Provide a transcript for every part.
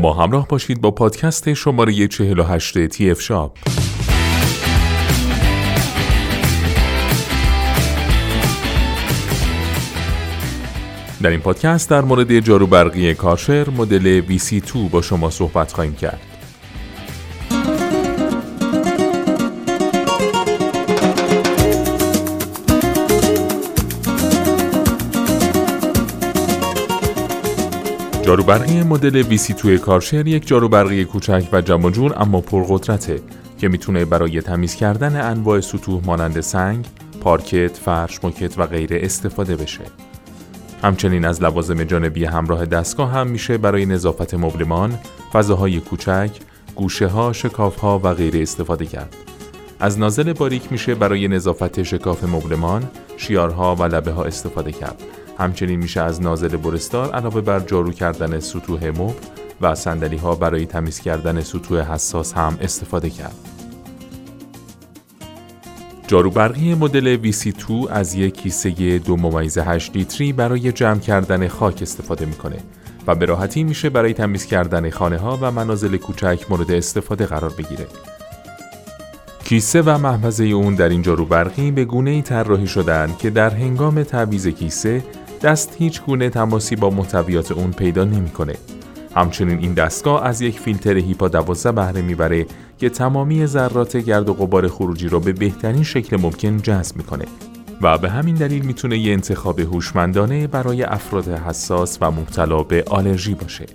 ما همراه باشید با پادکست شماره 48 تی اف شاپ در این پادکست در مورد جارو برقی کارشر مدل VC2 با شما صحبت خواهیم کرد. جاروبرقی مدل VC2 کارشر یک جاروبرقی کوچک و جمع جور اما پرقدرته که می‌تونه برای تمیز کردن انواع سطوح مانند سنگ، پارکت، فرش، موکت و غیره استفاده بشه. همچنین از لوازم جانبی همراه دستگاه هم میشه برای نظافت مبلمان، فضاهای کوچک، گوشه ها، شکاف ها و غیره استفاده کرد. از نازل باریک میشه برای نظافت شکاف مبلمان، شیارها و لبه ها استفاده کرد. همچنین میشه از نازل برستار علاوه بر جارو کردن سطوح مبل و صندلی ها برای تمیز کردن سطوح حساس هم استفاده کرد. جاروبرقی مدل VC2 از یک کیسه دو ممیز 8 لیتری برای جمع کردن خاک استفاده می‌کنه و به راحتی میشه برای تمیز کردن خانه ها و منازل کوچک مورد استفاده قرار بگیره. کیسه و محفظه اون در این جاروبرقی به گونه ای طراحی شدن که در هنگام تعویض کیسه دست هیچ گونه تماسی با محتویات اون پیدا نمی‌کنه. همچنین این دستگاه از یک فیلتر هیپا 12 بهره می‌بره که تمامی ذرات گرد و غبار خروجی را به بهترین شکل ممکن جذب می‌کنه و به همین دلیل می‌تونه یه انتخاب هوشمندانه برای افراد حساس و مبتلا به آلرژی باشه.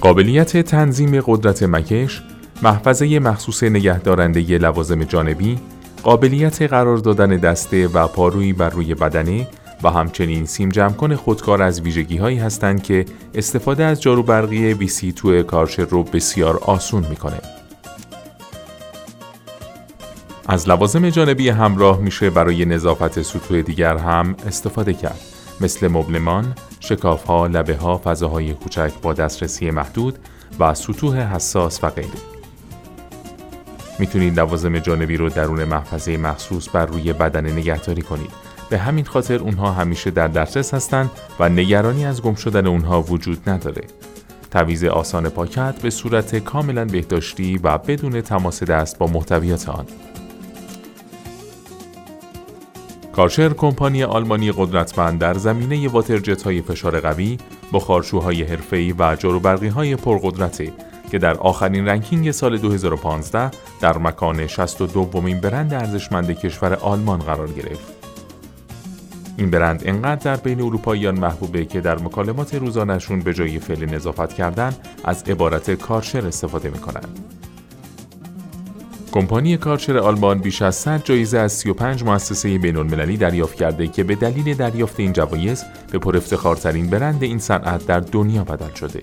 قابلیت تنظیم قدرت مکش، محفظه مخصوص نگهدارنده لوازم جانبی، قابلیت قرار دادن دسته و پارویی بر روی بدنه و همچنین سیم جمع خودکار از ویژگی هایی هستند که استفاده از جارو برقی ویسی تو کارشر رو بسیار آسون می‌کنه. از لوازم جانبی همراه میشه برای نظافت سطوح دیگر هم استفاده کرد مثل مبلمان، شکاف ها، لبه ها، فضاهای کوچک با دسترسی محدود و سطوح حساس و غیره. می‌تونید لوازم جانبی رو درون محفظه مخصوص بر روی بدن نگهداری کنید. به همین خاطر اونها همیشه در دسترس هستند و نگرانی از گم شدن اونها وجود نداره. تعویض آسان پاکت به صورت کاملا بهداشتی و بدون تماس دست با محتویات آن. کارشر کمپانی آلمانی قدرتمند در زمینه واترجت های فشار قوی، بخارشوهای حرفه‌ای و جاروبرقی های پرقدرته که در آخرین رنکینگ سال 2015 در مکان 62 دومین برند ارزشمند کشور آلمان قرار گرفت. این برند انقدر در بین اروپاییان محبوبه که در مکالمات روزانشون به جای فعل نظافت کردن از عبارت کارشر استفاده می‌کنند. کمپانی کارشر آلمان بیش از 100 جایزه از 35 مؤسسه بین المللی دریافت کرده که به دلیل دریافت این جوایز به پرافتخارترین برند این صنعت در دنیا بدل شده.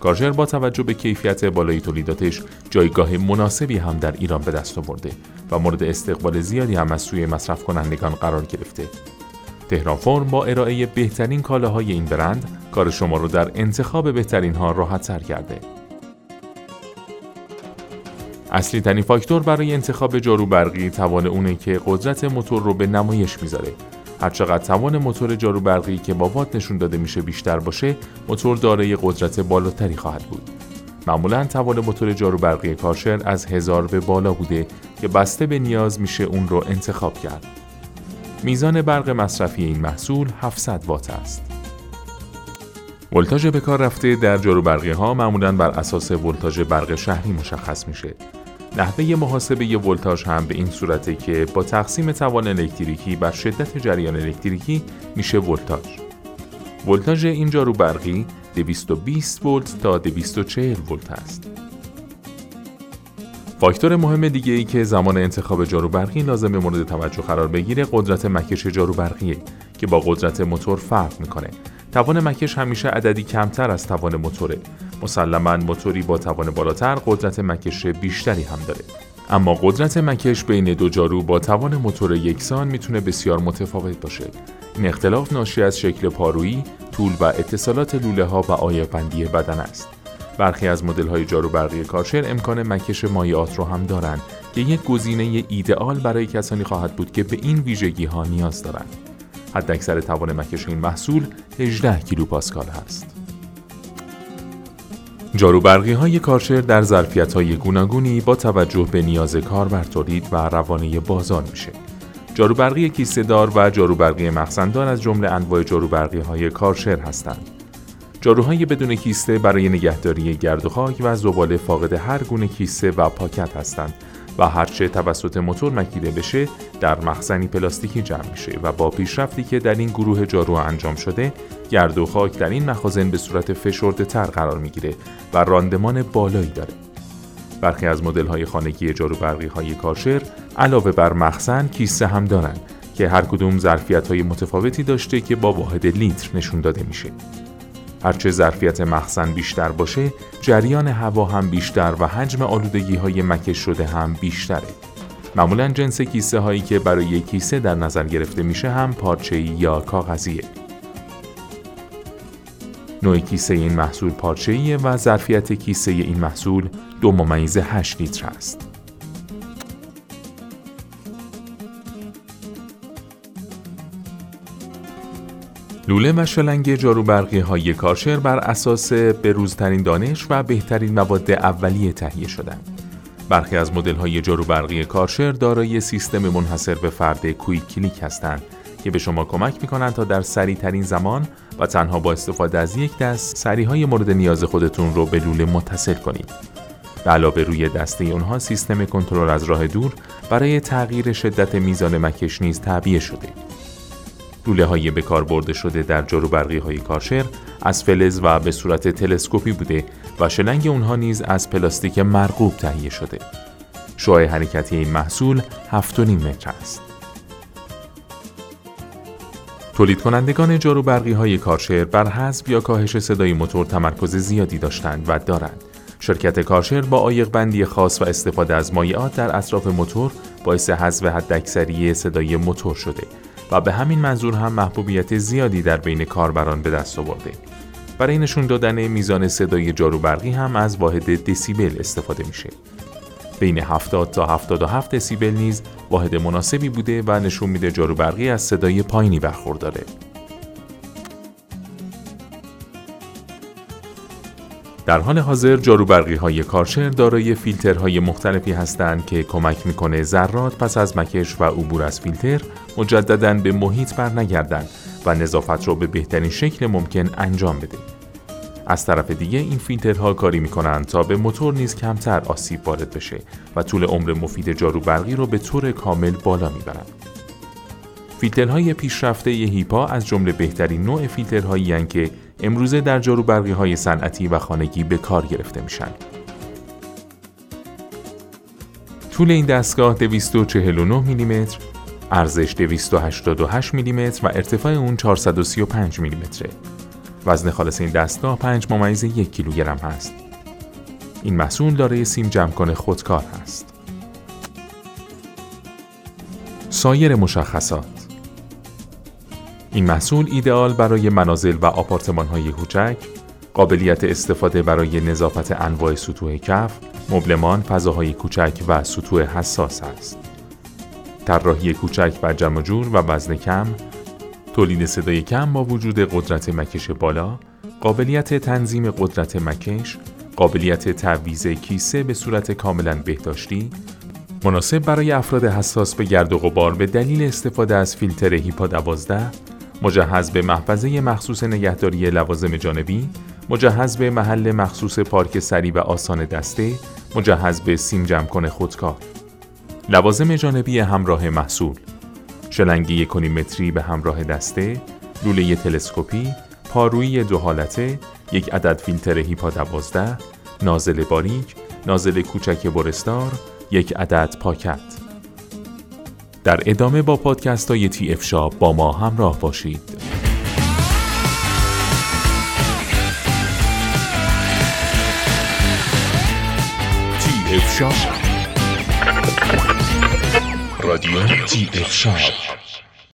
کارشر با توجه به کیفیت بالای تولیداتش جایگاه مناسبی هم در ایران به دست آورده و مورد استقبال زیادی هم از سوی مصرف کنندگان قرار گرفته. تهران با ارائه بهترین کالاهای این برند کار شما رو در انتخاب بهترین ها راحت تر کرده. اصلی ترین فاکتور برای انتخاب جارو برقی توان اونه که قدرت موتور رو به نمایش می‌ذاره. هرچقدر توان موتور جارو برقی که با وات نشون داده میشه بیشتر باشه، موتور دارای قدرت بالاتری خواهد بود. معمولا توان موتور جارو برقی کارشر از هزار به بالا بوده که بسته به نیاز میشه اون رو انتخاب کرد. میزان برق مصرفی این محصول 700 وات است. ولتاژ به کار رفته در جاروبرقی ها معمولا بر اساس ولتاژ برق شهری مشخص میشه. نحوه محاسبه ولتاژ هم به این صورته که با تقسیم توان الکتریکی بر شدت جریان الکتریکی میشه ولتاژ. ولتاژ این جاروبرقی 220 ولت تا 240 ولت است. فاکتور مهم دیگه ای که زمان انتخاب جارو برقی لازم مورد توجه قرار بگیره قدرت مکش جارو برقیه که با قدرت موتور فرق می‌کنه. توان مکش همیشه عددی کمتر از توان موتوره. مسلما موتوری با توان بالاتر قدرت مکش بیشتری هم داره. اما قدرت مکش بین دو جارو با توان موتور یکسان می‌تونه بسیار متفاوت باشه. این اختلاف ناشی از شکل پارویی، طول و اتصالات لوله ها و آیه بدن است. برخی از مدل های جارو برقی کارشر امکان مکش مایعات رو هم دارند که یک گزینه ایدئال برای کسانی خواهد بود که به این ویژگی ها نیاز دارند. حداکثر توان مکش این محصول 18 کیلو پاسکال هست. جارو برقی های کارشر در ظرفیت های گوناگونی با توجه به نیاز کاربر تولید و روانه بازار میشه. جارو برقی کیسه دار و جارو برقی مخزندار از جمله انواع جارو برقی های کارشر هستند. جاروهای بدون کیسه برای نگهداری گرد و خاک و زباله فاقد هر گونه کیسه و پاکت هستند و هرچه توسط موتور مکیده بشه در مخزنی پلاستیکی جمع میشه و با پیشرفتی که در این گروه جارو انجام شده گرد و خاک در این مخازن به صورت فشرده تر قرار می‌گیره و راندمان بالایی داره. برخی از مدل های خانگی جارو برقی های کارشر علاوه بر مخزن کیسه هم دارن که هر کدوم ظرفیت های متفاوتی داشته که با واحد لیتر نشون داده میشه. هرچه ظرفیت مخزن بیشتر باشه جریان هوا هم بیشتر و حجم آلودگی های مکش شده هم بیشتره معمولا جنس کیسه هایی که برای کیسه در نظر گرفته میشه هم پارچه یا کاغذیه نوع کیسه این محصول پارچه‌ایه و ظرفیت کیسه این محصول دو ممیز 8 لیتر است. لوله و شلنگ جارو برقی های کارشر بر اساس بروزترین دانش و بهترین مواد اولیه تهیه شدند. برخی از مدل های جارو برقی کارشر دارای سیستم منحصر به فرد کویک کلیک هستند که به شما کمک می کنند تا در سریع ترین زمان و تنها با استفاده از یک دست سریع های مورد نیاز خودتون رو به لوله متصل کنید. به علاوه روی دسته اونها سیستم کنترل از راه دور برای تغییر شدت میزان مکش نیز تعبیه شده. لوله های به کار برده شده در جارو برقی های کارشر از فلز و به صورت تلسکوپی بوده و شلنگ اونها نیز از پلاستیک مرغوب تهیه شده. شعاع حرکتی این محصول 7.5 متر است. تولید کنندگان جارو برقی های کارشر بر حذف یا کاهش صدای موتور تمرکز زیادی داشتند و دارند. شرکت کارشر با آیق بندی خاص و استفاده از مایعات در اطراف موتور باعث حذف حداکثری صدای موتور شده و به همین منظور هم محبوبیت زیادی در بین کاربران به دست آورده. برای نشون دادن میزان صدای جارو برقی هم از واحد دسیبل استفاده میشه. بین 70 تا 77 دسیبل نیز واحد مناسبی بوده و نشون میده جارو برقی از صدای پایینی برخورداره. در حال حاضر جارو برقی های کارشر دارای فیلترهای مختلفی هستند که کمک می‌کنه ذرات پس از مکش و عبور از فیلتر مجددا به محیط برنگردند و نظافت را به بهترین شکل ممکن انجام بده. از طرف دیگه این فیلترها کاری می‌کنند تا به موتور نیز کمتر آسیب وارد بشه و طول عمر مفید جارو برقی رو به طور کامل بالا می‌برند. فیلترهای پیشرفته هیپا از جمله بهترین نوع فیلترهایی که امروزه در جارو برقی های صنعتی و خانگی به کار گرفته میشن. طول این دستگاه 249 میلیمتر، ارزش 288 میلیمتر و ارتفاع اون 435 میلیمتره. وزن خالص این دستگاه 5 ممیز یک کیلوگرم هست. این محصول دارای سیم جمع کنه خودکار هست. سایر مشخصات این محصول ایدئال برای منازل و آپارتمان های کوچک، قابلیت استفاده برای نظافت انواع سطوح کف، مبلمان، فضاهای کوچک و سطوح حساس است. طراحی کوچک و جمع جور و وزن کم، تولید صدای کم با وجود قدرت مکش بالا، قابلیت تنظیم قدرت مکش، قابلیت تعویض کیسه به صورت کاملا بهداشتی، مناسب برای افراد حساس به گرد و غبار به دلیل استفاده از فیلتر هیپا 12 مجهز به محفظه مخصوص نگهداری لوازم جانبی، مجهز به محل مخصوص پارک سری و آسان دسته، مجهز به سیم جمع کن خودکار. لوازم جانبی همراه محصول شلنگی کنیمتری به همراه دسته، لوله تلسکوپی، پارویی دو حالته، یک عدد فیلتر هیپا دوازده، نازل باریک، نازل کوچک برستار، یک عدد پاکت. در ادامه با پادکست های تی اف شاب با ما همراه باشید. تی اف شاب رادیو تی اف شاپ